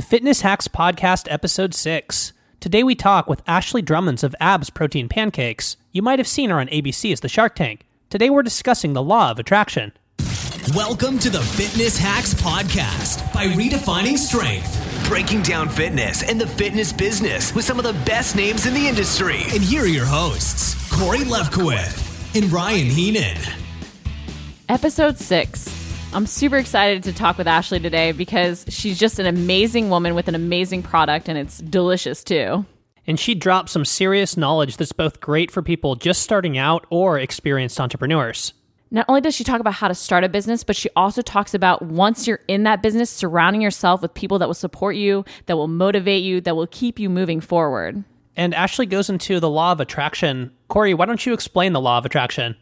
the Fitness Hacks Podcast, Episode 6. Today we talk with Ashley Drummonds of Abs Protein Pancakes. You might have seen her on ABC as the Shark Tank. Today we're discussing the law of attraction. Welcome to the Fitness Hacks Podcast by Redefining Strength. Breaking down fitness and the fitness business with some of the best names in the industry. And here are your hosts, Cori Lefkowith and Ryan Heenan. Episode 6. I'm super excited to talk with Ashley today because she's just an amazing woman with an amazing product and it's delicious too. And she drops some serious knowledge that's both great for people just starting out or experienced entrepreneurs. Not only does she talk about how to start a business, but she also talks about once you're in that business, surrounding yourself with people that will support you, that will motivate you, that will keep you moving forward. And Ashley goes into the law of attraction. Cori, why don't you explain the law of attraction?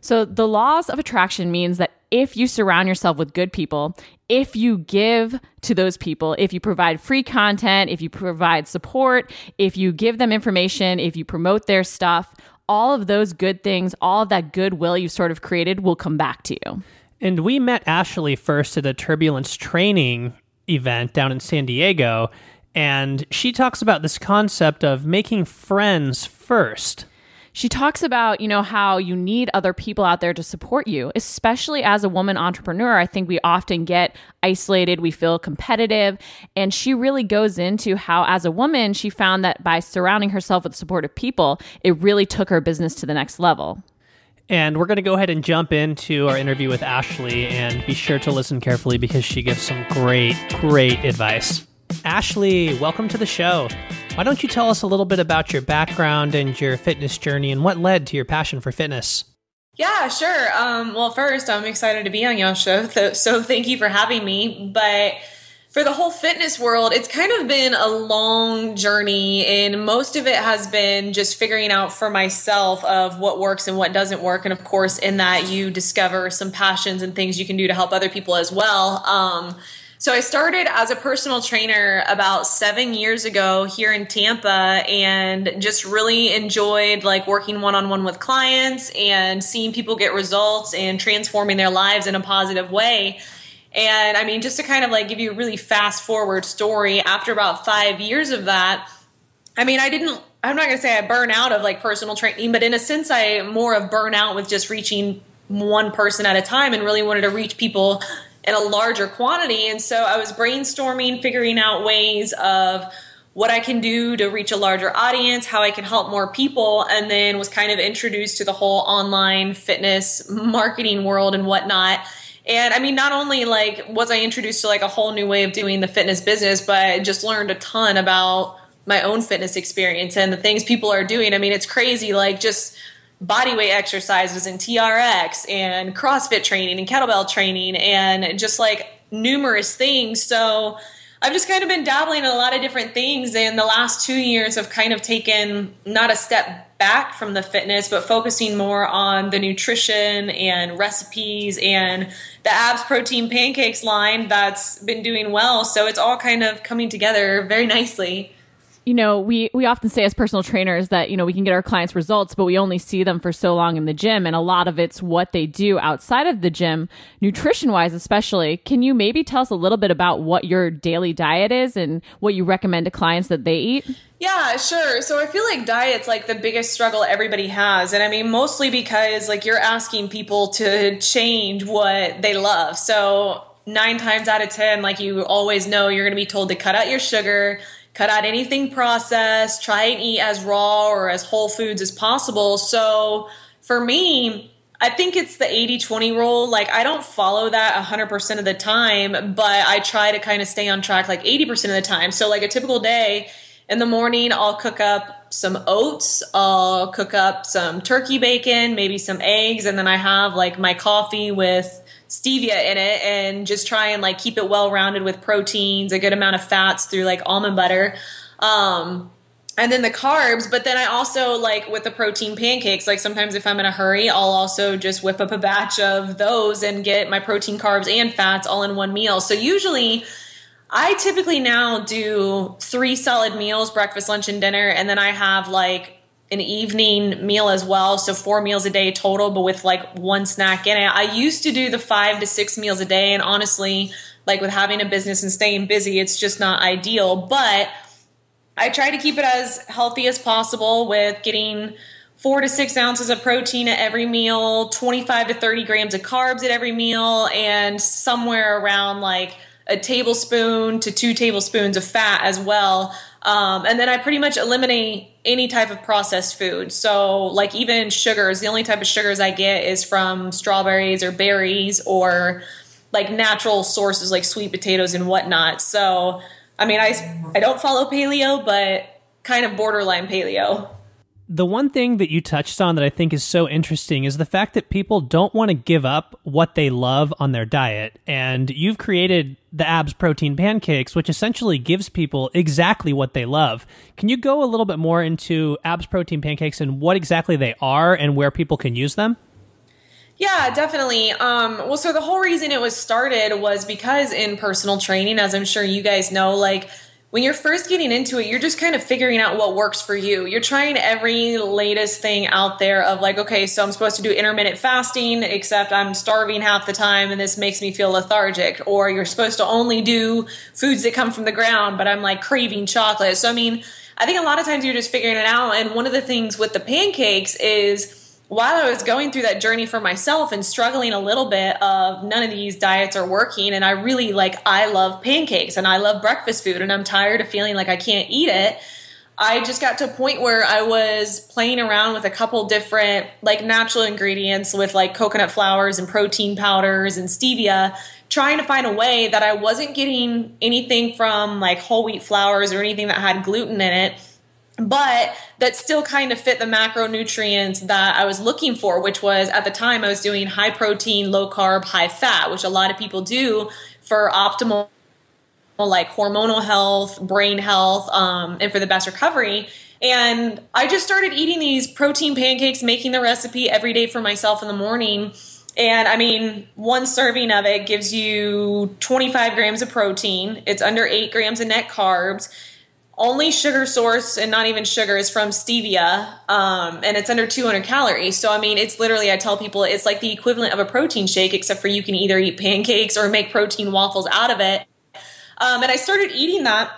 So, the laws of attraction means that if you surround yourself with good people, if you give to those people, if you provide free content, if you provide support, if you give them information, if you promote their stuff, all of those good things, all of that goodwill you've sort of created will come back to you. And we met Ashley first at a turbulence training event down in San Diego. And she talks about this concept of making friends first she talks about, you know, how you need other people out there to support you, especially as a woman entrepreneur. I think we often get isolated, we feel competitive, and she really goes into how as a woman, she found that by surrounding herself with supportive people, it really took her business to the next level. And we're going to go ahead and jump into our interview with Ashley and be sure to listen carefully because she gives some great, great advice. Ashley, welcome to the show. Why don't you tell us a little bit about your background and your fitness journey and what led to your passion for fitness? Yeah, sure. Um, well, first, I'm excited to be on y'all's show, so thank you for having me. But for the whole fitness world, it's kind of been a long journey, and most of it has been just figuring out for myself of what works and what doesn't work. And of course, in that, you discover some passions and things you can do to help other people as well. Um, so I started as a personal trainer about seven years ago here in Tampa and just really enjoyed like working one on one with clients and seeing people get results and transforming their lives in a positive way. And I mean, just to kind of like give you a really fast forward story, after about five years of that, I mean, I didn't, I'm not going to say I burn out of like personal training, but in a sense, I more of burn out with just reaching one person at a time and really wanted to reach people in a larger quantity. And so I was brainstorming, figuring out ways of what I can do to reach a larger audience, how I can help more people, and then was kind of introduced to the whole online fitness marketing world and whatnot. And I mean, not only like was I introduced to like a whole new way of doing the fitness business, but I just learned a ton about my own fitness experience and the things people are doing. I mean, it's crazy. Like just bodyweight exercises and TRX and CrossFit training and kettlebell training and just like numerous things. So I've just kind of been dabbling in a lot of different things. And the last two years have kind of taken not a step back from the fitness, but focusing more on the nutrition and recipes and the abs protein pancakes line that's been doing well. So it's all kind of coming together very nicely you know, we we often say as personal trainers that you know we can get our clients results, but we only see them for so long in the gym, and a lot of it's what they do outside of the gym, nutrition wise, especially. Can you maybe tell us a little bit about what your daily diet is and what you recommend to clients that they eat? Yeah, sure. So I feel like diet's like the biggest struggle everybody has. And I mean, mostly because like you're asking people to change what they love. So nine times out of 10, like you always know, you're going to be told to cut out your sugar, cut out anything processed, try and eat as raw or as whole foods as possible. So for me, I think it's the 80 20 rule. Like, I don't follow that 100% of the time, but I try to kind of stay on track like 80% of the time. So, like, a typical day in the morning, I'll cook up some oats, I'll cook up some turkey bacon, maybe some eggs, and then I have like my coffee with stevia in it and just try and like keep it well rounded with proteins, a good amount of fats through like almond butter. Um, and then the carbs, but then I also like with the protein pancakes, like sometimes if I'm in a hurry, I'll also just whip up a batch of those and get my protein, carbs, and fats all in one meal. So usually I typically now do three solid meals breakfast, lunch, and dinner. And then I have like an evening meal as well. So four meals a day total, but with like one snack in it. I used to do the five to six meals a day, and honestly, like with having a business and staying busy, it's just not ideal. But I try to keep it as healthy as possible with getting four to six ounces of protein at every meal, 25 to 30 grams of carbs at every meal, and somewhere around like a tablespoon to two tablespoons of fat as well. Um, and then I pretty much eliminate any type of processed food. So, like even sugars, the only type of sugars I get is from strawberries or berries or like natural sources like sweet potatoes and whatnot. So, I mean, I, I don't follow paleo, but kind of borderline paleo. The one thing that you touched on that I think is so interesting is the fact that people don't want to give up what they love on their diet. And you've created the abs protein pancakes, which essentially gives people exactly what they love. Can you go a little bit more into abs protein pancakes and what exactly they are and where people can use them? Yeah, definitely. Um, well, so the whole reason it was started was because in personal training, as I'm sure you guys know, like when you're first getting into it, you're just kind of figuring out what works for you. You're trying every latest thing out there of like, okay, so I'm supposed to do intermittent fasting, except I'm starving half the time and this makes me feel lethargic. Or you're supposed to only do foods that come from the ground, but I'm like craving chocolate. So, I mean, I think a lot of times you're just figuring it out. And one of the things with the pancakes is, while I was going through that journey for myself and struggling a little bit of none of these diets are working and I really like I love pancakes and I love breakfast food and I'm tired of feeling like I can't eat it. I just got to a point where I was playing around with a couple different like natural ingredients with like coconut flours and protein powders and stevia trying to find a way that I wasn't getting anything from like whole wheat flours or anything that had gluten in it but that still kind of fit the macronutrients that I was looking for, which was at the time I was doing high protein, low carb, high fat, which a lot of people do for optimal like hormonal health, brain health, um, and for the best recovery. And I just started eating these protein pancakes, making the recipe every day for myself in the morning. And I mean, one serving of it gives you 25 grams of protein. It's under eight grams of net carbs only sugar source and not even sugar is from stevia um, and it's under 200 calories. So i mean it's literally i tell people it's like the equivalent of a protein shake except for you can either eat pancakes or make protein waffles out of it. Um, and i started eating that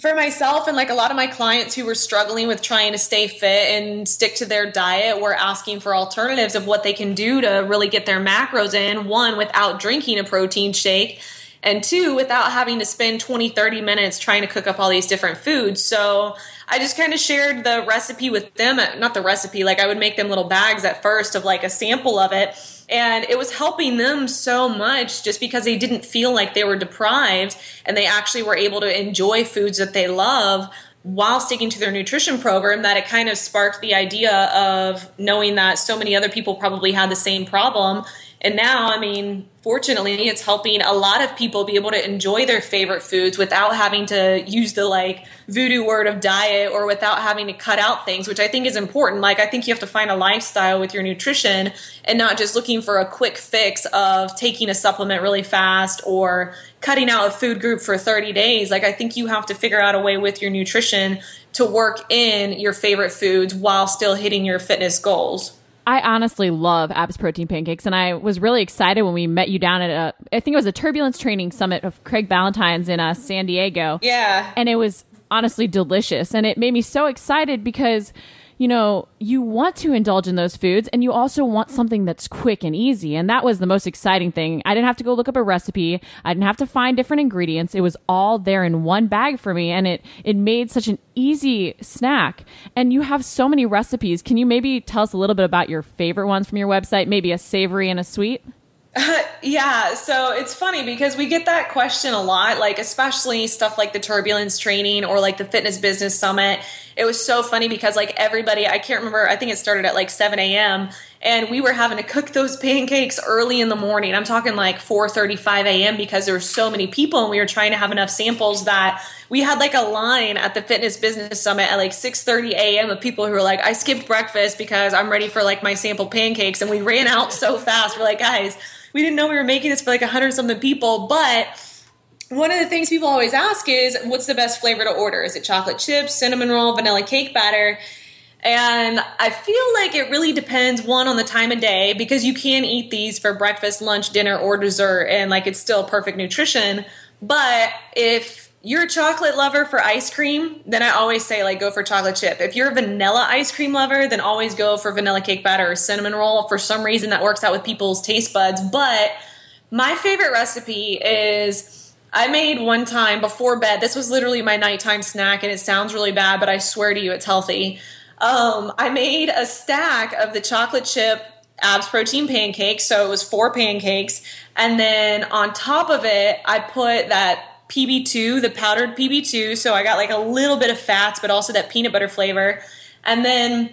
for myself and like a lot of my clients who were struggling with trying to stay fit and stick to their diet were asking for alternatives of what they can do to really get their macros in. One without drinking a protein shake and two without having to spend 20 30 minutes trying to cook up all these different foods. So i just kind of shared the recipe with them uh, not the recipe like i would make them little bags at first of like a sample of it. And it was helping them so much just because they didn't feel like they were deprived and they actually were able to enjoy foods that they love while sticking to their nutrition program that it kind of sparked the idea of knowing that so many other people probably had the same problem and now, I mean, fortunately, it's helping a lot of people be able to enjoy their favorite foods without having to use the like voodoo word of diet or without having to cut out things, which I think is important. Like, I think you have to find a lifestyle with your nutrition and not just looking for a quick fix of taking a supplement really fast or cutting out a food group for 30 days. Like, I think you have to figure out a way with your nutrition to work in your favorite foods while still hitting your fitness goals. I honestly love Abs Protein Pancakes, and I was really excited when we met you down at a, I think it was a Turbulence Training Summit of Craig Ballantyne's in uh, San Diego. Yeah. And it was honestly delicious. And it made me so excited because you know, you want to indulge in those foods and you also want something that's quick and easy. And that was the most exciting thing. I didn't have to go look up a recipe. I didn't have to find different ingredients. It was all there in one bag for me and it it made such an easy snack. And you have so many recipes. Can you maybe tell us a little bit about your favorite ones from your website? Maybe a savory and a sweet? yeah, so it's funny because we get that question a lot, like especially stuff like the turbulence training or like the fitness business summit. It was so funny because like everybody, I can't remember, I think it started at like 7 a.m. and we were having to cook those pancakes early in the morning. I'm talking like 4:35 a.m. because there were so many people and we were trying to have enough samples that we had like a line at the fitness business summit at like 6:30 a.m. of people who were like, I skipped breakfast because I'm ready for like my sample pancakes, and we ran out so fast. We're like, guys we didn't know we were making this for like hundred something people, but one of the things people always ask is what's the best flavor to order? Is it chocolate chips, cinnamon roll, vanilla cake batter? And I feel like it really depends one on the time of day because you can eat these for breakfast, lunch, dinner, or dessert, and like it's still perfect nutrition. But if you're a chocolate lover for ice cream, then I always say like go for chocolate chip. If you're a vanilla ice cream lover, then always go for vanilla cake batter or cinnamon roll. For some reason that works out with people's taste buds. But my favorite recipe is I made one time before bed. This was literally my nighttime snack and it sounds really bad, but I swear to you it's healthy. Um, I made a stack of the chocolate chip abs protein pancakes. So it was four pancakes. And then on top of it, I put that PB2, the powdered PB2. So I got like a little bit of fats, but also that peanut butter flavor. And then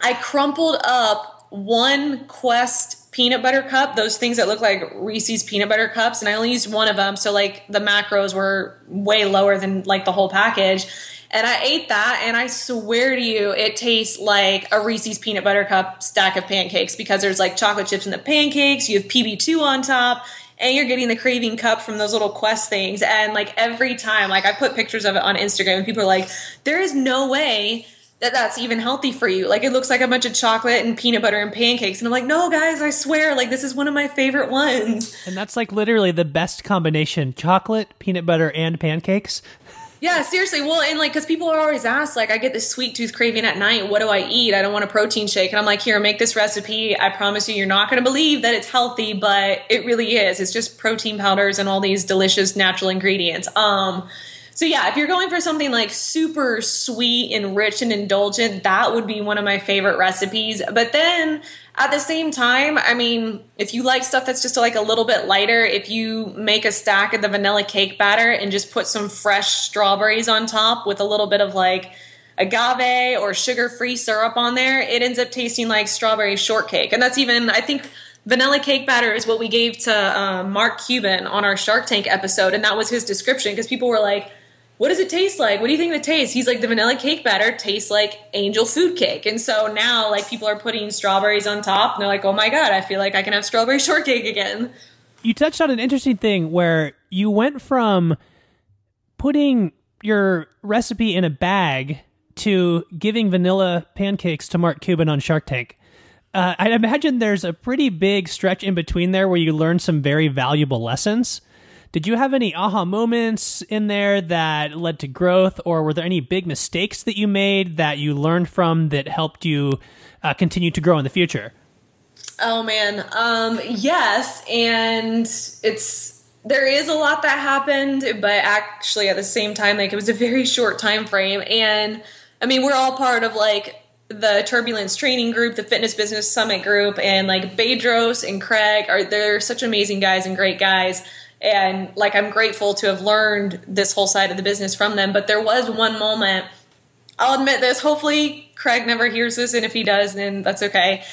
I crumpled up one Quest peanut butter cup, those things that look like Reese's peanut butter cups. And I only used one of them. So like the macros were way lower than like the whole package. And I ate that, and I swear to you, it tastes like a Reese's peanut butter cup stack of pancakes because there's like chocolate chips in the pancakes, you have PB2 on top, and you're getting the craving cup from those little quest things. And like every time, like I put pictures of it on Instagram, and people are like, there is no way that that's even healthy for you. Like it looks like a bunch of chocolate and peanut butter and pancakes. And I'm like, no, guys, I swear, like this is one of my favorite ones. And that's like literally the best combination chocolate, peanut butter, and pancakes. Yeah, seriously. Well, and like, because people are always asked, like, I get this sweet tooth craving at night. What do I eat? I don't want a protein shake. And I'm like, here, make this recipe. I promise you, you're not going to believe that it's healthy, but it really is. It's just protein powders and all these delicious natural ingredients. Um, so yeah, if you're going for something like super sweet and rich and indulgent, that would be one of my favorite recipes. But then at the same time, I mean, if you like stuff that's just like a little bit lighter, if you make a stack of the vanilla cake batter and just put some fresh strawberries on top with a little bit of like agave or sugar-free syrup on there, it ends up tasting like strawberry shortcake. And that's even I think vanilla cake batter is what we gave to um, Mark Cuban on our Shark Tank episode, and that was his description because people were like, what does it taste like? What do you think the taste? He's like, the vanilla cake batter tastes like angel food cake. And so now, like, people are putting strawberries on top, and they're like, oh my God, I feel like I can have strawberry shortcake again. You touched on an interesting thing where you went from putting your recipe in a bag to giving vanilla pancakes to Mark Cuban on Shark Tank. Uh, I imagine there's a pretty big stretch in between there where you learn some very valuable lessons. Did you have any aha moments in there that led to growth, or were there any big mistakes that you made that you learned from that helped you uh, continue to grow in the future? Oh man, um, yes, and it's there is a lot that happened, but actually at the same time, like it was a very short time frame, and I mean we're all part of like the turbulence training group the fitness business summit group and like bedros and craig are they're such amazing guys and great guys and like i'm grateful to have learned this whole side of the business from them. But there was one moment i'll admit this hopefully craig never hears this and if he does then that's okay.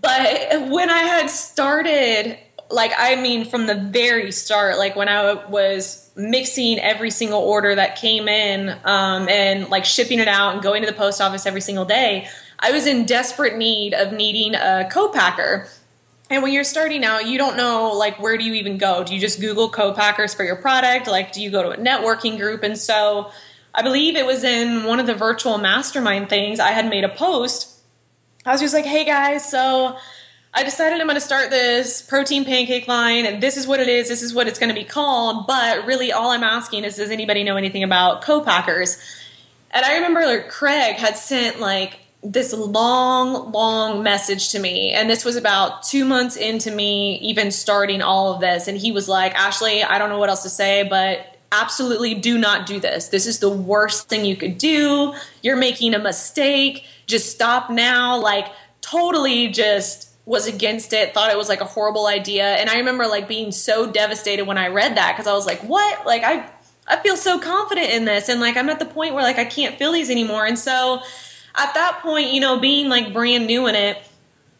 But when i had started like i mean from the very start like when i was mixing every single order that came in um, and like shipping it out and going to the post office every single day i was in desperate need of needing a co-packer and when you're starting out, you don't know like where do you even go? Do you just Google co-packers for your product? Like do you go to a networking group? And so I believe it was in one of the virtual mastermind things I had made a post. I was just like, "Hey guys, so I decided I'm going to start this protein pancake line and this is what it is, this is what it's going to be called, but really all I'm asking is does anybody know anything about co-packers?" And I remember like, Craig had sent like this long, long message to me. And this was about two months into me even starting all of this. And he was like, Ashley, I don't know what else to say, but absolutely do not do this. This is the worst thing you could do. You're making a mistake. Just stop now. Like, totally just was against it, thought it was like a horrible idea. And I remember like being so devastated when I read that because I was like, what? Like, I. I feel so confident in this and like I'm at the point where like I can't feel these anymore and so at that point, you know, being like brand new in it,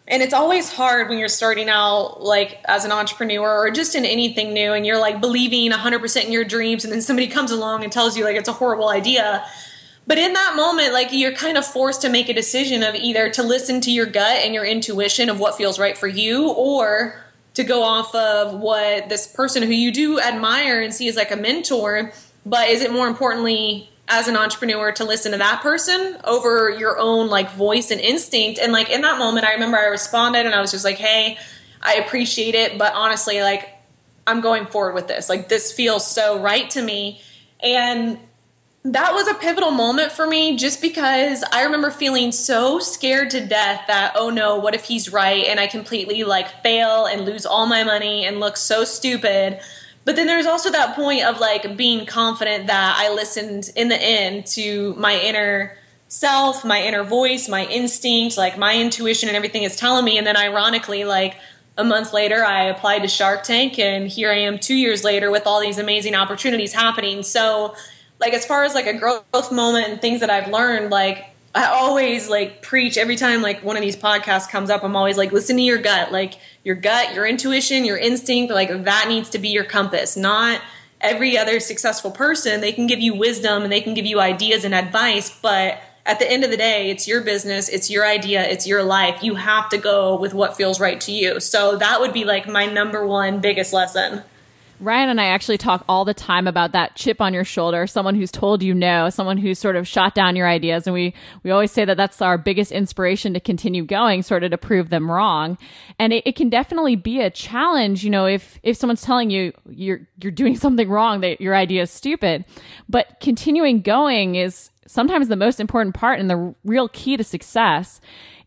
and it's always hard when you're starting out like as an entrepreneur or just in anything new and you're like believing 100% in your dreams and then somebody comes along and tells you like it's a horrible idea. But in that moment like you're kind of forced to make a decision of either to listen to your gut and your intuition of what feels right for you or to go off of what this person who you do admire and see as like a mentor but is it more importantly as an entrepreneur to listen to that person over your own like voice and instinct. And like in that moment, I remember I responded and I was just like, hey, I appreciate it, but honestly, like I'm going forward with this. Like this feels so right to me. And that was a pivotal moment for me just because I remember feeling so scared to death that, oh no, what if he's right and I completely like fail and lose all my money and look so stupid. But then there's also that point of like being confident that I listened in the end to my inner self, my inner voice, my instinct, like my intuition and everything is telling me. And then ironically, like a month later, I applied to Shark Tank and here I am two years later with all these amazing opportunities happening. So like as far as like a growth moment and things that I've learned, like I always like preach every time like one of these podcasts comes up. I'm always like, listen to your gut, like your gut, your intuition, your instinct. Like that needs to be your compass, not every other successful person. They can give you wisdom and they can give you ideas and advice, but at the end of the day, it's your business, it's your idea, it's your life. You have to go with what feels right to you. So that would be like my number one biggest lesson. Ryan and I actually talk all the time about that chip on your shoulder, someone who's told you no, someone who's sort of shot down your ideas. And we, we always say that that's our biggest inspiration to continue going, sort of to prove them wrong. And it, it can definitely be a challenge, you know, if, if someone's telling you you're, you're doing something wrong, that your idea is stupid. But continuing going is sometimes the most important part and the real key to success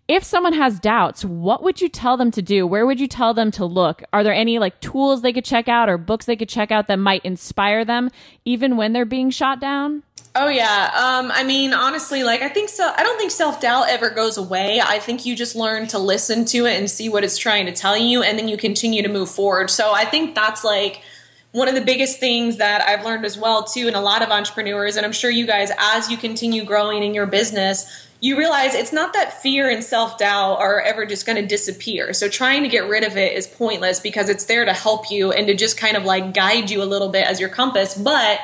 if someone has doubts, what would you tell them to do? Where would you tell them to look? Are there any like tools they could check out or books they could check out that might inspire them even when they're being shot down? Oh yeah. Um, I mean, honestly, like I think so. I don't think self doubt ever goes away. I think you just learn to listen to it and see what it's trying to tell you, and then you continue to move forward. So I think that's like one of the biggest things that I've learned as well too, in a lot of entrepreneurs, and I'm sure you guys, as you continue growing in your business, you realize it's not that fear and self doubt are ever just going to disappear. So trying to get rid of it is pointless because it's there to help you and to just kind of like guide you a little bit as your compass. But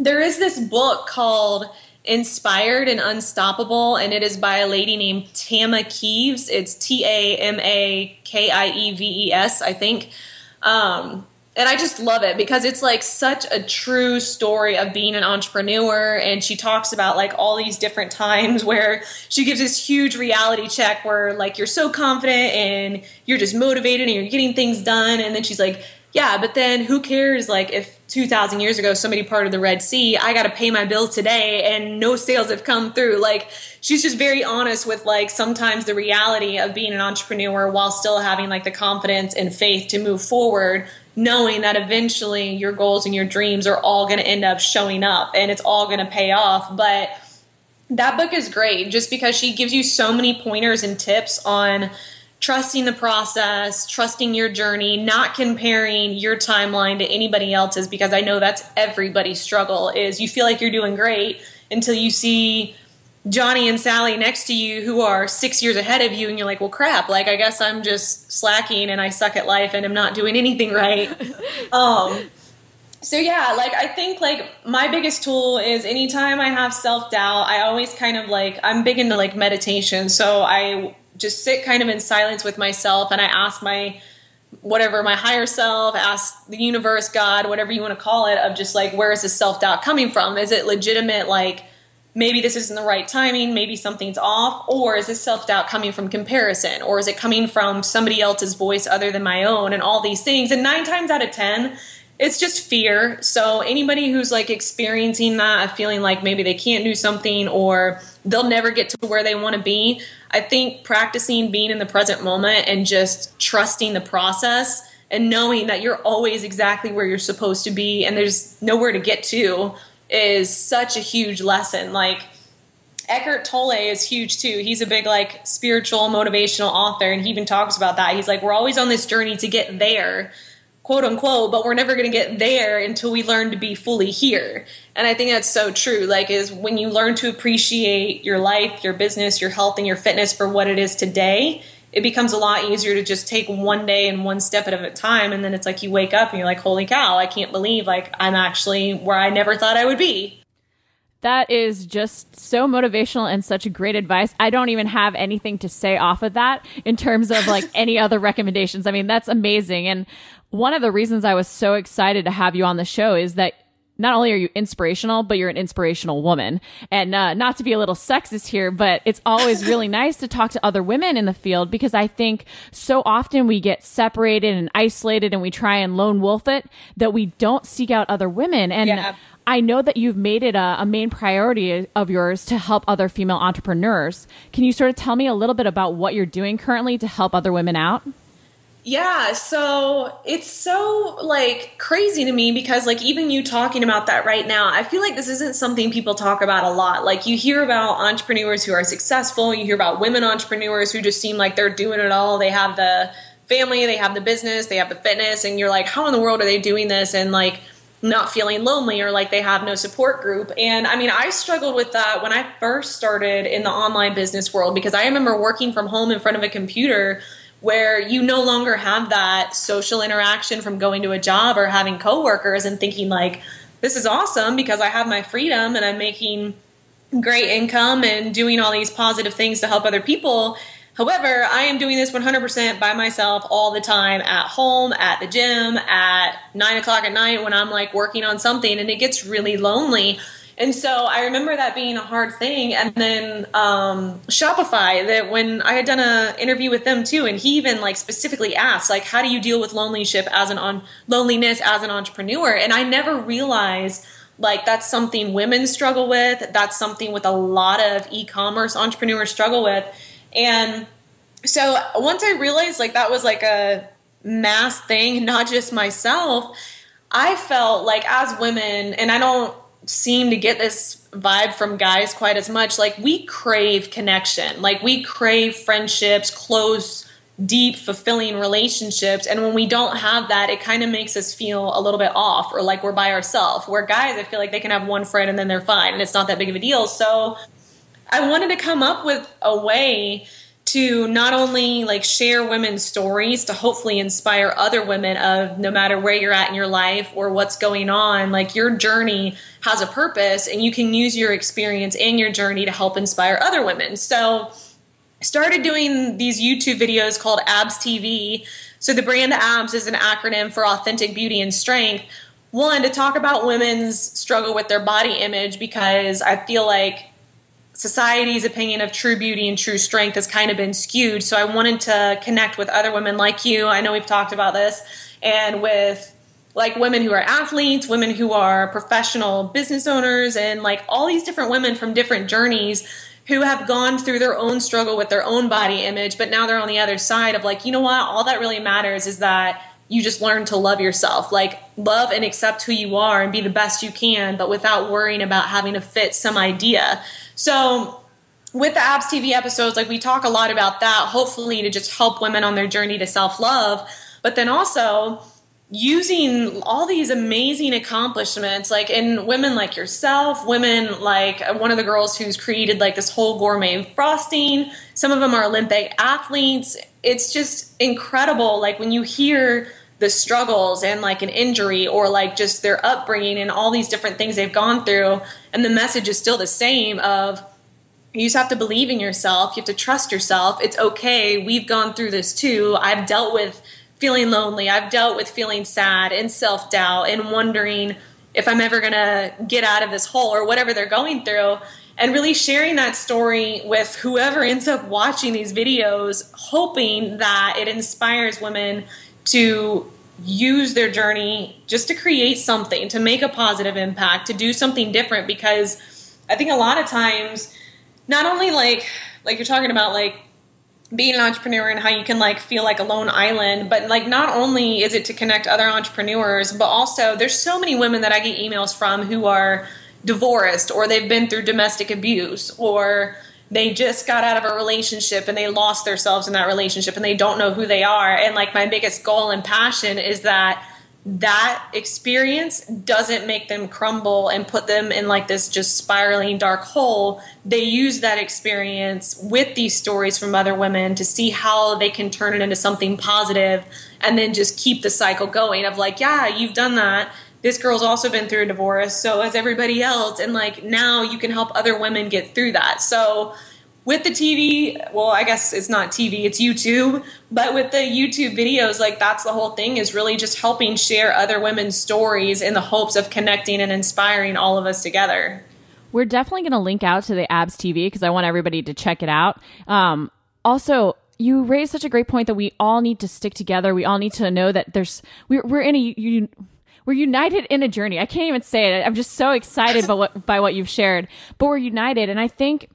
there is this book called Inspired and Unstoppable, and it is by a lady named Tama Kieves. It's T A M A K I E V E S, I think. Um, and I just love it because it's like such a true story of being an entrepreneur. And she talks about like all these different times where she gives this huge reality check where like you're so confident and you're just motivated and you're getting things done. And then she's like, yeah, but then who cares like if 2000 years ago somebody parted the Red Sea, I got to pay my bill today and no sales have come through. Like she's just very honest with like sometimes the reality of being an entrepreneur while still having like the confidence and faith to move forward knowing that eventually your goals and your dreams are all going to end up showing up and it's all going to pay off. But that book is great just because she gives you so many pointers and tips on trusting the process, trusting your journey, not comparing your timeline to anybody else's because I know that's everybody's struggle is you feel like you're doing great until you see Johnny and Sally next to you who are six years ahead of you, and you're like, well, crap, like, I guess I'm just slacking and I suck at life and I'm not doing anything right. um, so yeah, like I think like my biggest tool is anytime I have self doubt, I always kind of like I'm big into like meditation. So I just sit kind of in silence with myself and I ask my whatever my higher self, ask the universe, God, whatever you want to call it, of just like where is this self doubt coming from? Is it legitimate like maybe this isn't the right timing, maybe something's off, or is this self doubt coming from comparison, or is it coming from somebody else's voice other than my own, and all these things. And nine times out of 10, it's just fear. So anybody who's like experiencing that, feeling like maybe they can't do something or they'll never get to where they want to be, I think practicing being in the present moment and just trusting the process and knowing that you're always exactly where you're supposed to be and there's nowhere to get to is such a huge lesson. Like Eckhart Tolle is huge too. He's a big like spiritual motivational author and he even talks about that. He's like we're always on this journey to get there, quote unquote, but we're never going to get there until we learn to be fully here. And I think that's so true. Like is when you learn to appreciate your life, your business, your health and your fitness for what it is today, it becomes a lot easier to just take one day and one step at a time and then it's like you wake up and you're like holy cow i can't believe like i'm actually where i never thought i would be that is just so motivational and such great advice. I don't even have anything to say off of that in terms of like any other recommendations. I mean, that's amazing. And one of the reasons I was so excited to have you on the show is that not only are you inspirational, but you're an inspirational woman. And uh, not to be a little sexist here, but it's always really nice to talk to other women in the field because I think so often we get separated and isolated and we try and lone wolf it that we don't seek out other women. And yeah. I know that you've made it a, a, main priority of yours to help other female entrepreneurs. Can you sort of tell me a little bit about what you're doing currently to help other women out? Yeah, so it's so like crazy to me because like even you talking about that right now, I feel like this isn't something people talk about a lot. Like you hear about entrepreneurs who are successful, you hear about women entrepreneurs who just seem like they're doing it all. They have the family, they have the business, they have the fitness and you're like how in the world are they doing this and like not feeling lonely or like they have no support group. And I mean, I struggled with that when I first started in the online business world because I remember working from home in front of a computer where you no longer have that social interaction from going to a job or having coworkers and thinking like this is awesome because I have my freedom and I'm making great income and doing all these positive things to help other people. However, I am doing this 100% by myself all the time at home, at the gym, at nine o'clock at night when I'm like working on something, and it gets really lonely. And so I remember that being a hard thing. And then um, Shopify, that when I had done an interview with them too, and he even like specifically asked, like, how do you deal with loneliness as an on loneliness as an entrepreneur? And I never realized like that's something women struggle with. That's something with a lot of e-commerce entrepreneurs struggle with. And so once I realized like that was like a mass thing, not just myself, I felt like as women, and I don't seem to get this vibe from guys quite as much. Like we crave connection, like we crave friendships, close, deep, fulfilling relationships. And when we don't have that, it kind of makes us feel a little bit off or like we're by ourselves. Where guys, I feel like they can have one friend and then they're fine and it's not that big of a deal. So I wanted to come up with a way to not only like share women's stories to hopefully inspire other women of no matter where you're at in your life or what's going on like your journey has a purpose and you can use your experience and your journey to help inspire other women. So started doing these youtube videos called abs tv so the brand abs is an acronym for authentic beauty and strength. One to talk about women's struggle with their body image because i feel like society's opinion of true beauty and true strength has kind of been skewed. So I wanted to connect with other women like you. I know we've talked about this, and with like women who are athletes, women who are professional business owners, and like all these different women from different journeys who have gone through their own struggle with their own body image, but now they're on the other side of like, you know what? All that really matters is that you just learn to love yourself. Like, love and accept who you are and be the best you can, but without worrying about having to fit some idea. So with the abs tv episodes like we talk a lot about that hopefully to just help women on their journey to self-love but then also using all these amazing accomplishments like in women like yourself women like uh, one of the girls who's created like this whole gourmet frosting some of them are olympic athletes. It's just incredible like when you hear the struggles and like an injury or like just their upbringing and all these different things they've gone through. And the message is still the same of you just have to believe in yourself. You have to trust yourself. It's okay. We've gone through this too. I've dealt with feeling lonely. I've dealt with feeling sad and self-doubt and wondering if i'm ever going to get out of this hole or whatever they're going through. And really sharing that story with whoever ends up watching these videos hoping that it inspires women to use their journey just to create something, to make a positive impact, to do something different because I think a lot of times not only like like you're talking about like being an entrepreneur and how you can like feel like a lone island but like not only is it to connect other entrepreneurs but also there's so many women that I get emails from who are divorced or they've been through domestic abuse or they just got out of a relationship and they lost themselves in that relationship and they don't know who they are. And like my biggest goal and passion is that that experience doesn't make them crumble and put them in like this just spiraling dark hole. They use that experience with these stories from other women to see how they can turn it into something positive and then just keep the cycle going of like yeah you've done that this girl's also been through a divorce, so has everybody else. And like now you can help other women get through that. So with the TV, well, I guess it's not TV, it's YouTube, but with the YouTube videos, like that's the whole thing is really just helping share other women's stories in the hopes of connecting and inspiring all of us together. We're definitely going to link out to the Abs TV because I want everybody to check it out. Um, also, you raised such a great point that we all need to stick together. We all need to know that there's we're we're in a you, we're united in a journey. I can't even say it. I'm just so excited by what by what you've shared. But we're united, and I think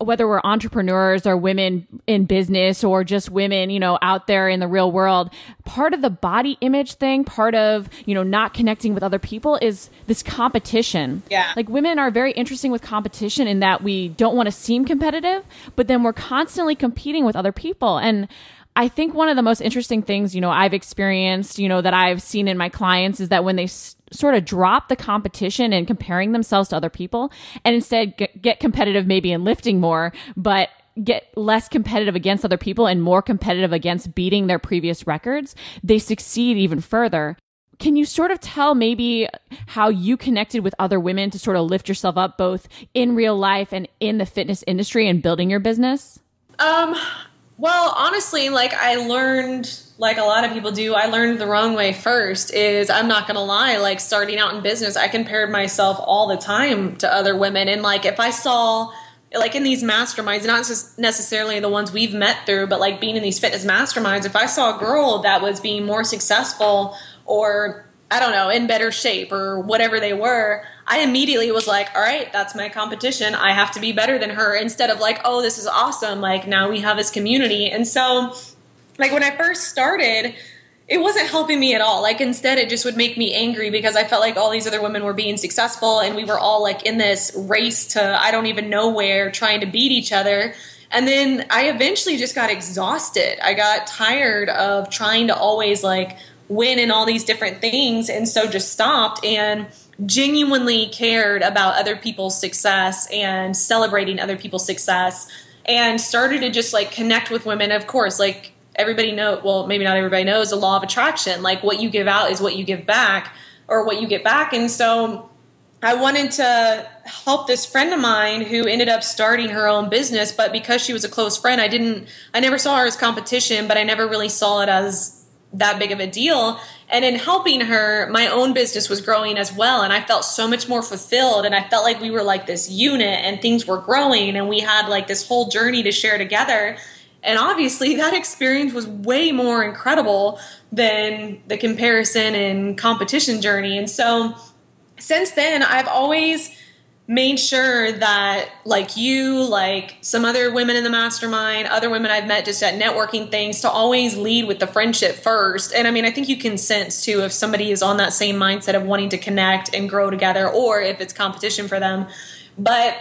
whether we're entrepreneurs or women in business or just women, you know, out there in the real world, part of the body image thing, part of, you know, not connecting with other people is this competition. Yeah. Like women are very interesting with competition in that we don't want to seem competitive, but then we're constantly competing with other people. And I think one of the most interesting things, you know, I've experienced, you know, that I've seen in my clients is that when they s- sort of drop the competition and comparing themselves to other people and instead get, get competitive maybe in lifting more, but get less competitive against other people and more competitive against beating their previous records, they succeed even further. Can you sort of tell maybe how you connected with other women to sort of lift yourself up both in real life and in the fitness industry and building your business? Um, well, honestly, like I learned, like a lot of people do, I learned the wrong way first. Is I'm not gonna lie, like starting out in business, I compared myself all the time to other women, and like if I saw, like in these masterminds, not necessarily the ones we've met through, but like being in these fitness masterminds, if I saw a girl that was being more successful or I don't know, in better shape or whatever they were, I immediately was like, all right, that's my competition. I have to be better than her instead of like, oh, this is awesome. Like now we have this community. And so, like when I first started, it wasn't helping me at all. Like instead, it just would make me angry because I felt like all these other women were being successful and we were all like in this race to I don't even know where trying to beat each other. And then I eventually just got exhausted. I got tired of trying to always like win in all these different things and so just stopped and genuinely cared about other people's success and celebrating other people's success and started to just like connect with women. Of course like everybody know well maybe not everybody knows the law of attraction. Like what you give out is what you give back or what you get back. And so I wanted to help this friend of mine who ended up starting her own business, but because she was a close friend, I didn't, I never saw her as competition, but I never really saw it as that big of a deal. And in helping her, my own business was growing as well. And I felt so much more fulfilled. And I felt like we were like this unit and things were growing and we had like this whole journey to share together. And obviously, that experience was way more incredible than the comparison and competition journey. And so, since then, I've always made sure that like you like some other women in the mastermind other women i've met just at networking things to always lead with the friendship first. And i mean i think you can sense too if somebody is on that same mindset of wanting to connect and grow together or if it's competition for them. But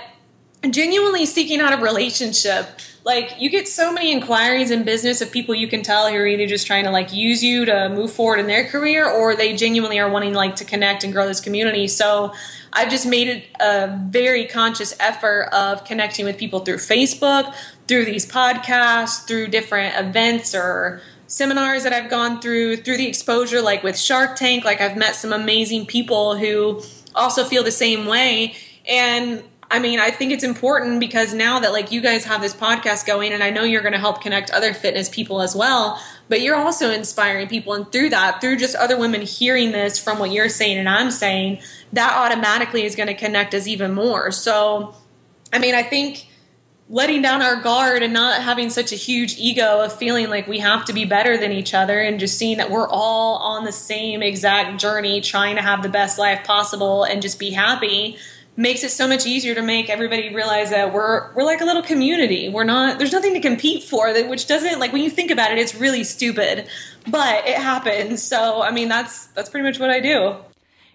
genuinely seeking out a relationship like you get so many inquiries in business of people you can tell who are either just trying to like use you to move forward in their career or they genuinely are wanting like to connect and grow this community. So i've just made it a very conscious effort of connecting with people through facebook through these podcasts through different events or seminars that i've gone through through the exposure like with shark tank. Like i've met some amazing people who also feel the same way. And I mean, I think it's important because now that like you guys have this podcast going and I know you're going to help connect other fitness people as well, but you're also inspiring people and through that, through just other women hearing this from what you're saying and I'm saying, that automatically is going to connect us even more. So, I mean, I think letting down our guard and not having such a huge ego of feeling like we have to be better than each other and just seeing that we're all on the same exact journey trying to have the best life possible and just be happy makes it so much easier to make everybody realize that we're we're like a little community. We're not there's nothing to compete for which doesn't like when you think about it it's really stupid, but it happens. So, I mean, that's that's pretty much what I do.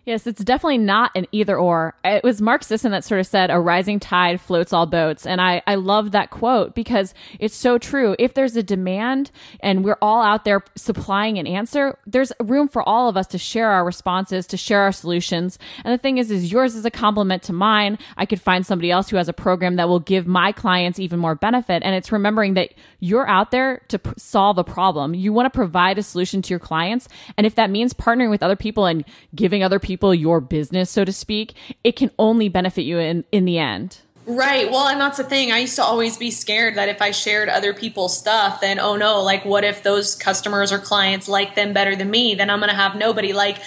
Yes, it's definitely not an either or. It was Mark Sisson that sort of said, a rising tide floats all boats. And I, I love that quote because it's so true. If there's a demand and we're all out there supplying an answer, there's room for all of us to share our responses, to share our solutions. And the thing is, is yours is a compliment to mine. I could find somebody else who has a program that will give my clients even more benefit. And it's remembering that you're out there to solve a problem. You want to provide a solution to your clients. And if that means partnering with other people and giving other people people your business, so to speak, it can only benefit you in, in the end. Right. Well, and that's the thing. I used to always be scared that if I shared other people's stuff, then oh no, like what if those customers or clients like them better than me? Then I'm going to have nobody. Like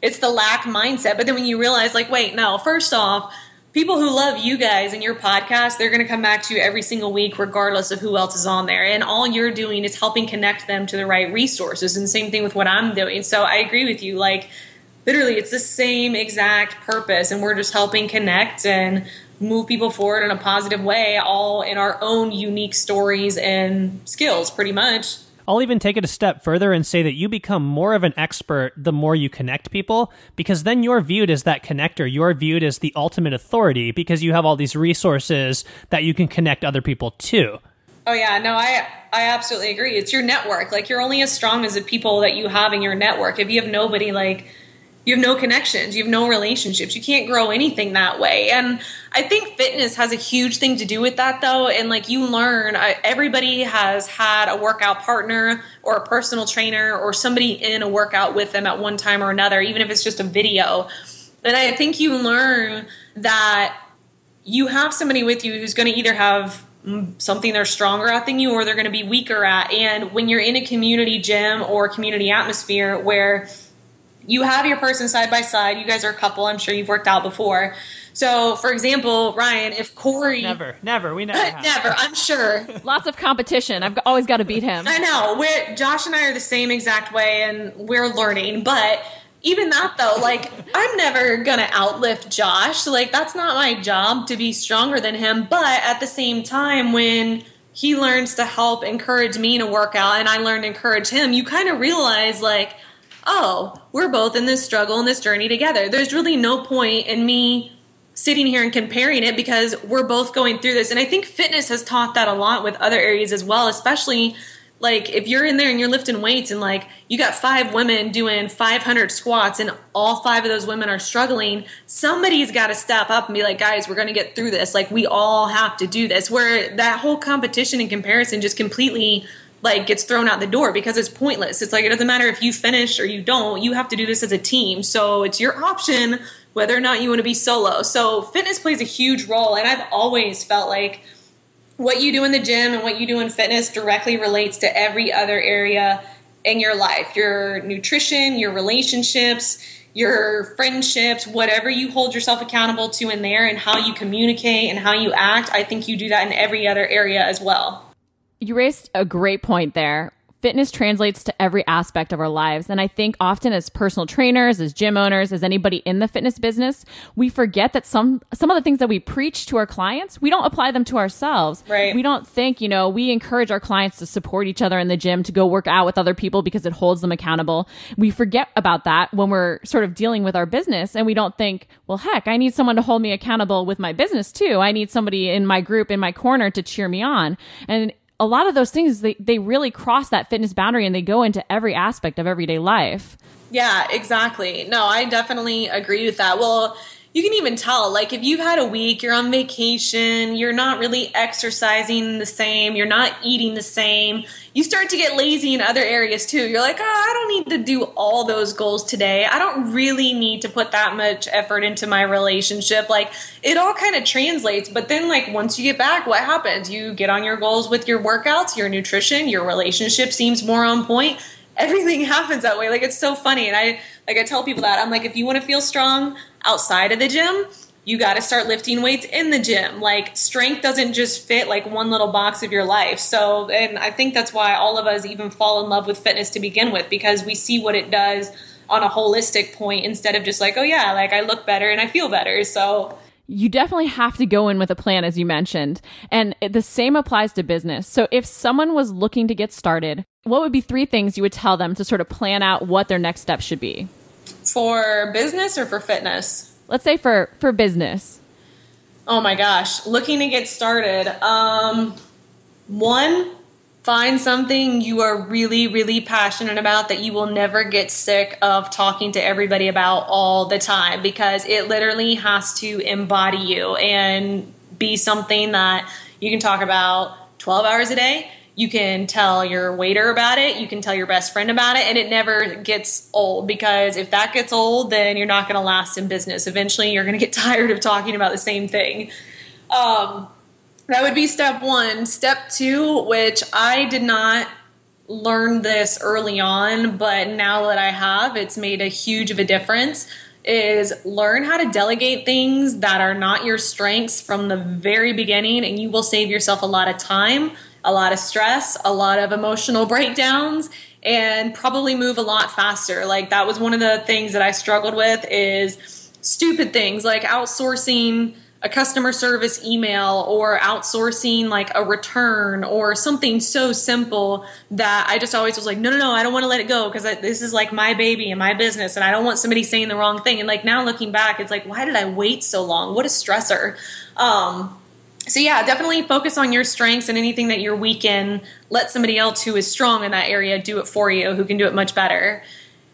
it's the lack mindset. But then when you realize, like, wait, no, first off, people who love you guys and your podcast, they're going to come back to you every single week, regardless of who else is on there. And all you're doing is helping connect them to the right resources. And same thing with what I'm doing. So I agree with you. Like, literally, it's the same exact purpose. And we're just helping connect and move people forward in a positive way, all in our own unique stories and skills, pretty much. I'll even take it a step further and say that you become more of an expert the more you connect people, because then you're viewed as that connector. You're viewed as the ultimate authority because you have all these resources that you can connect other people to. Oh yeah, no, I I absolutely agree. It's your network. Like you're only as strong as the people that you have in your network. If you have nobody like you have no connections, you have no relationships. You can't grow anything that way. And I think fitness has a huge thing to do with that, though. And like you learn, everybody has had a workout partner or a personal trainer or somebody in a workout with them at one time or another, even if it's just a video. And I think you learn that you have somebody with you who's going to either have something they're stronger at than you or they're going to be weaker at. And when you're in a community gym or community atmosphere where you have your person side by side. You guys are a couple. I'm sure you've worked out before. So, for example, Ryan, if Cori never, never, we never, never, I'm sure. Lots of competition. I've always got to beat him. I know. We're, Josh and I are the same exact way, and we're learning. But even that, though, like I'm never gonna outlift Josh. Like that's not my job to be stronger than him. But at the same time, when he learns to help encourage me in a workout, and I learn to encourage him, you kind of realize like oh, we're both in this struggle and this journey together. There's really no point in me sitting here and comparing it because we're both going through this. And I think fitness has taught that a lot with other areas as well, especially like if you're in there and you're lifting weights and like you got five women doing 500 squats and all five of those women are struggling somebody's got to step up and be like guys we're going to get through this like we all have to do this where that whole competition and comparison just completely like gets thrown out the door because it's pointless. It's like it doesn't matter if you finish or you don't. You have to do this as a team. So it's your option whether or not you want to be solo. So fitness plays a huge role and I've always felt like what you do in the gym and what you do in fitness directly relates to every other area in your life. Your nutrition, your relationships, your friendships, whatever you hold yourself accountable to in there and how you communicate and how you act, I think you do that in every other area as well. You raised a great point there. Fitness translates to every aspect of our lives. And I think often as personal trainers, as gym owners, as anybody in the fitness business, we forget that some some of the things that we preach to our clients, we don't apply them to ourselves. Right. We don't think, you know, we encourage our clients to support each other in the gym, to go work out with other people because it holds them accountable. We forget about that when we're sort of dealing with our business and we don't think, well, heck, I need someone to hold me accountable with my business too. I need somebody in my group, in my corner to cheer me on. And a lot of those things they, they really cross that fitness boundary and they go into every aspect of everyday life. Yeah exactly. No i definitely agree with that. Well you can even tell like if you've had a week you're on vacation you're not really exercising the same you're not eating the same you start to get lazy in other areas too. You're like oh i don't need to do all those goals today. I don't really need to put that much effort into my relationship. Like it all kind of translates but then like once you get back what happens? You get on your goals with your workouts your nutrition your relationship seems more on point everything happens that way like it's so funny and i like i tell people that i'm like if you want to feel strong outside of the gym, you got to start lifting weights in the gym. Like strength doesn't just fit like one little box of your life. So, and I think that's why all of us even fall in love with fitness to begin with because we see what it does on a holistic point instead of just like, oh yeah, like I look better and I feel better. So, you definitely have to go in with a plan, as you mentioned. And the same applies to business. So if someone was looking to get started, what would be three things you would tell them to sort of plan out what their next step should be? For business or for fitness? Let's say for for business. Oh my gosh, looking to get started. Um one find something you are really really passionate about that you will never get sick of talking to everybody about all the time because it literally has to embody you and be something that you can talk about 12 hours a day you can tell your waiter about it, you can tell your best friend about it, and it never gets old because if that gets old, then you're not going to last in business. Eventually, you're going to get tired of talking about the same thing. Um, that would be step one. Step two, which I did not learn this early on, but now that I have, it's made a huge of a difference. Is learn how to delegate things that are not your strengths from the very beginning, and you will save yourself a lot of time, a lot of stress, a lot of emotional breakdowns, and probably move a lot faster. Like that was one of the things that I struggled with is stupid things like outsourcing a customer service email or outsourcing like a return or something so simple that I just always was like, no, no, no, I don't want to let it go because this is like my baby and my business and I don't want somebody saying the wrong thing. And like now looking back, it's like, why did I wait so long? What a stressor. Um, so yeah, definitely focus on your strengths and anything that you're weak in. Let somebody else who is strong in that area do it for you, who can do it much better.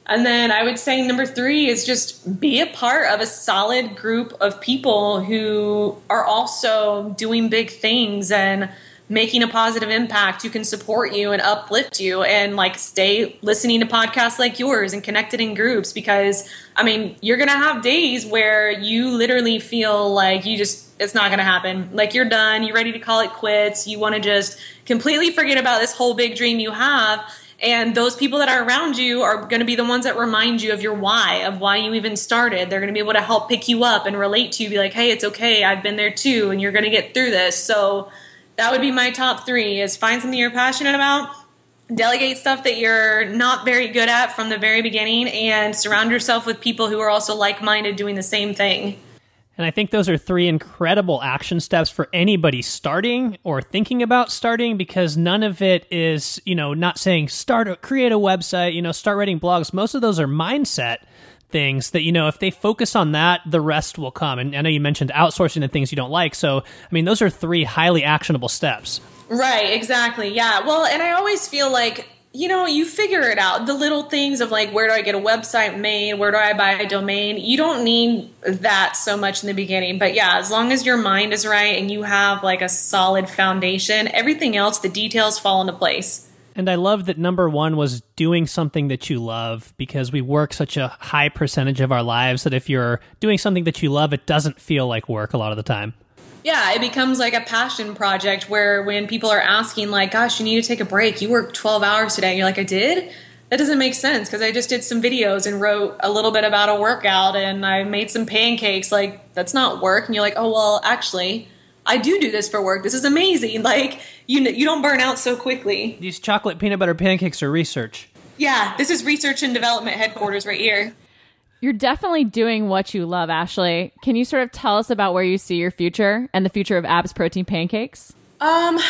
And then I would say number three is just be a part of a solid group of people who are also doing big things and making a positive impact who can support you and uplift you and like stay listening to podcasts like yours and connected in groups because I mean, you're going to have days where you literally feel like you just it's not going to happen. Like you're done, you're ready to call it quits, you want to just completely forget about this whole big dream you have and those people that are around you are going to be the ones that remind you of your why, of why you even started. They're going to be able to help pick you up and relate to you, be like, hey, it's okay. I've been there too, and you're going to get through this. So that would be my top three is find something you're passionate about, delegate stuff that you're not very good at from the very beginning, and surround yourself with people who are also like minded doing the same thing. And I think those are three incredible action steps for anybody starting or thinking about starting because none of it is, you know, not saying start, create a website, you know, start writing blogs. Most of those are mindset things that, you know, if they focus on that, the rest will come. And I know you mentioned outsourcing the things you don't like. So, I mean, those are three highly actionable steps. Right, exactly. Yeah. Well, and I always feel like you know, you figure it out. The little things of like, where do I get a website made? Where do I buy a domain? You don't need that so much in the beginning. But yeah, as long as your mind is right and you have like a solid foundation, everything else, the details fall into place. And I love that number one was doing something that you love because we work such a high percentage of our lives that if you're doing something that you love, it doesn't feel like work a lot of the time yeah, it becomes like a passion project where when people are asking, like, gosh, you need to take a break. You worked 12 hours today. And you're like, I did? That doesn't make sense because I just did some videos and wrote a little bit about a workout and I made some pancakes. Like, that's not work. And you're like, oh, well, actually, I do do this for work. This is amazing. Like, you, you don't burn out so quickly. These chocolate peanut butter pancakes are research. Yeah, this is research and development headquarters right here. You're definitely doing what you love, Ashley. Can you sort of tell us about where you see your future and the future of Abs Protein Pancakes? Um,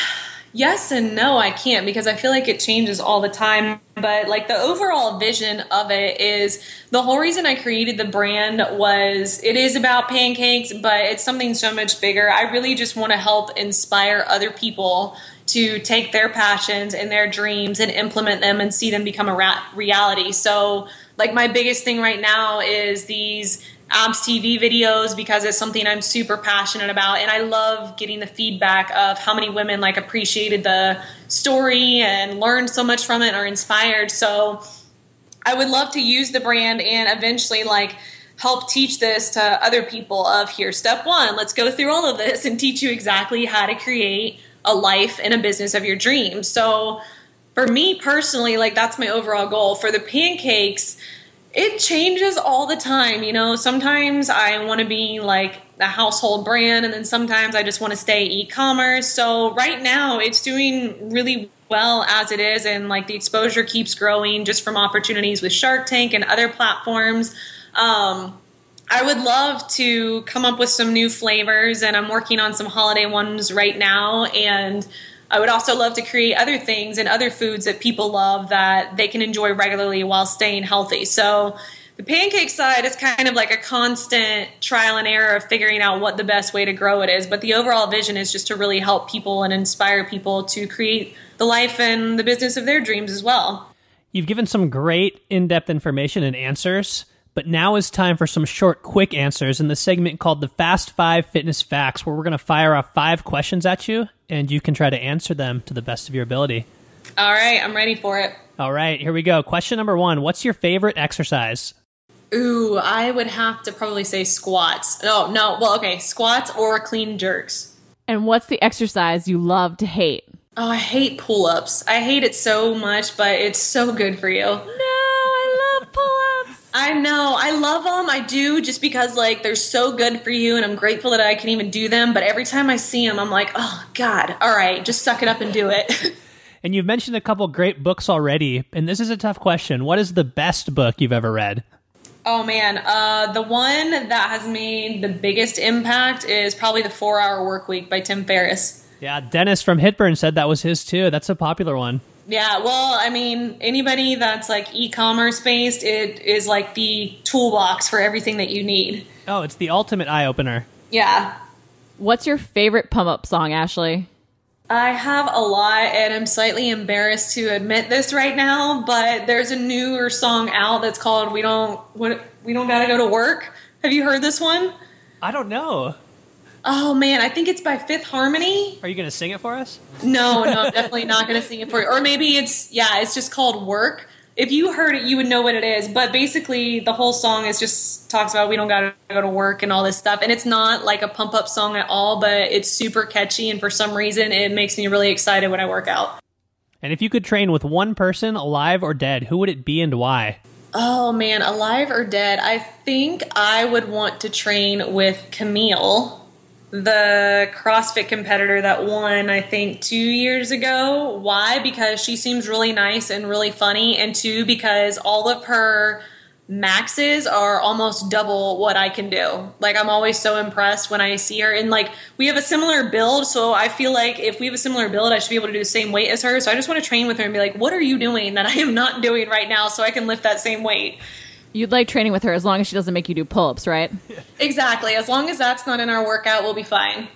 yes and no, I can't because I feel like it changes all the time. But like the overall vision of it is the whole reason I created the brand was it is about pancakes, but it's something so much bigger. I really just want to help inspire other people to take their passions and their dreams and implement them and see them become a ra- reality. So like my biggest thing right now is these abs TV videos because it's something I'm super passionate about and I love getting the feedback of how many women like appreciated the story and learned so much from it are inspired. So I would love to use the brand and eventually like help teach this to other people of here step 1, let's go through all of this and teach you exactly how to create a life and a business of your dreams. So for me personally, like that's my overall goal. For the pancakes, it changes all the time. You know, sometimes I want to be like a household brand, and then sometimes I just want to stay e commerce. So right now, it's doing really well as it is, and like the exposure keeps growing just from opportunities with Shark Tank and other platforms. Um, I would love to come up with some new flavors, and I'm working on some holiday ones right now. And I would also love to create other things and other foods that people love that they can enjoy regularly while staying healthy. So the pancake side is kind of like a constant trial and error of figuring out what the best way to grow it is. But the overall vision is just to really help people and inspire people to create the life and the business of their dreams as well. You've given some great in depth information and answers. But now is time for some short, quick answers in the segment called the Fast Five Fitness Facts, where we're going to fire off five questions at you and you can try to answer them to the best of your ability. All right, I'm ready for it. All right, here we go. Question number one What's your favorite exercise? Ooh, I would have to probably say squats. No, no, well, okay, squats or clean jerks. And what's the exercise you love to hate? Oh, I hate pull ups. I hate it so much, but it's so good for you. No, I love pull ups. I know. I love them. I do just because like they're so good for you and I'm grateful that I can even do them, but every time I see them I'm like, "Oh god. All right, just suck it up and do it." And you've mentioned a couple great books already, and this is a tough question. What is the best book you've ever read? oh man, uh the one that has made the biggest impact is probably The 4-Hour Work Week by Tim Ferriss. Yeah, Dennis from Hitburn said that was his too. That's a popular one. Yeah, well, I mean, anybody that's like e-commerce based, it is like the toolbox for everything that you need. Oh, it's the ultimate eye opener. Yeah. What's your favorite pump up song, Ashley? I have a lot, and I'm slightly embarrassed to admit this right now, but there's a newer song out that's called "We Don't We Don't Gotta Go to Work." Have you heard this one? I don't know. Oh man, I think it's by Fifth Harmony. Are you going to sing it for us? No, no, I'm definitely not going to sing it for you. Or maybe it's yeah, it's just called "Work." If you heard it, you would know what it is. But basically, the whole song is just talks about we don't gotta go to work and all this stuff. And it's not like a pump up song at all, but it's super catchy. And for some reason, it makes me really excited when I work out. And if you could train with one person, alive or dead, who would it be and why? Oh man, alive or dead? I think I would want to train with Camille, the CrossFit competitor that won, I think, two years ago. Why? Because she seems really nice and really funny, and two, because all of her maxes are almost double what I can do. Like I'm always so impressed when I see her and like we have a similar build, so I feel like if we have a similar build, I should be able to do the same weight as her. So I just want to train with her and be like, "What are you doing that I am not doing right now so I can lift that same weight?" You'd like training with her as long as she doesn't make you do pull ups, right? Exactly. As long as that's not in our workout, we'll be fine.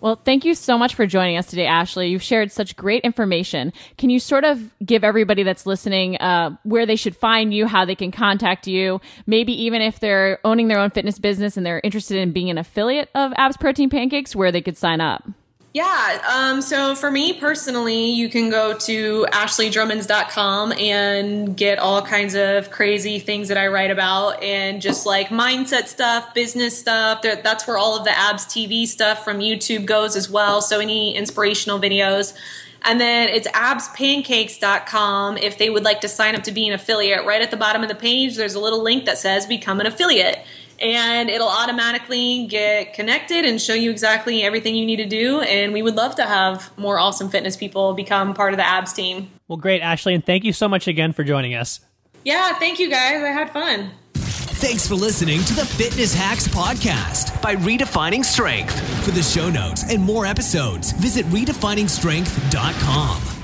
Well, thank you so much for joining us today, Ashley. You've shared such great information. Can you sort of give everybody that's listening uh, where they should find you, how they can contact you, maybe even if they're owning their own fitness business and they're interested in being an affiliate of Abs Protein Pancakes, where they could sign up? Yeah. Um, so for me personally, you can go to ashleydrummonds.com and get all kinds of crazy things that I write about and just like mindset stuff, business stuff. That's where all of the abs TV stuff from YouTube goes as well. So any inspirational videos. And then it's abspancakes.com if they would like to sign up to be an affiliate. Right at the bottom of the page, there's a little link that says become an affiliate and it'll automatically get connected and show you exactly everything you need to do. And we would love to have more awesome fitness people become part of the abs team. Well, great, Ashley, and thank you so much again for joining us. Yeah, thank you guys. I had fun. Thanks for listening to the Fitness Hacks Podcast by redefining strength. For the show notes and more episodes, visit redefiningstrength.com.